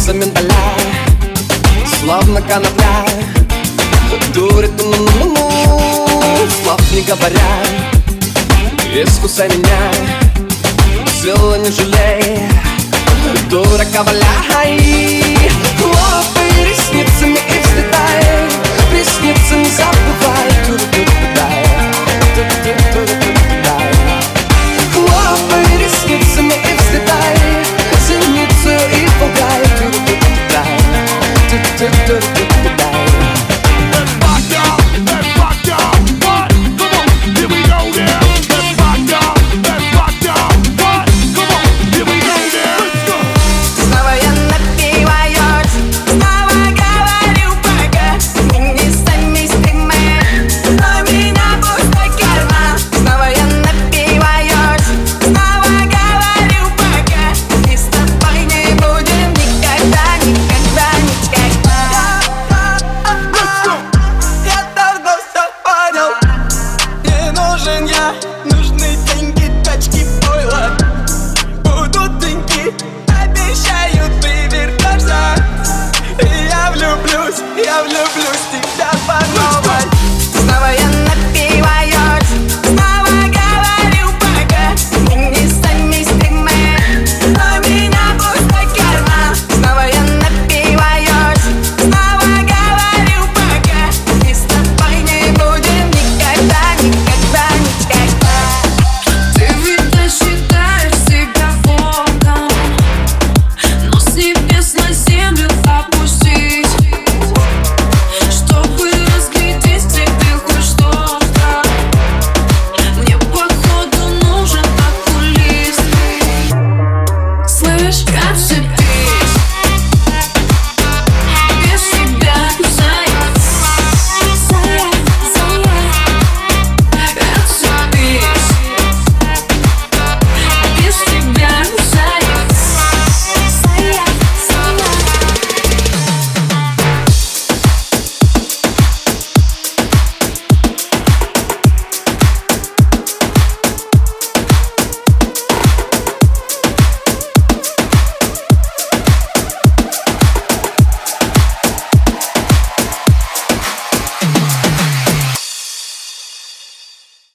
сердце миндаля Словно конопля Дурит ну ну ну ну Слов не говоря Искусай меня силы не жалей дурака валяй.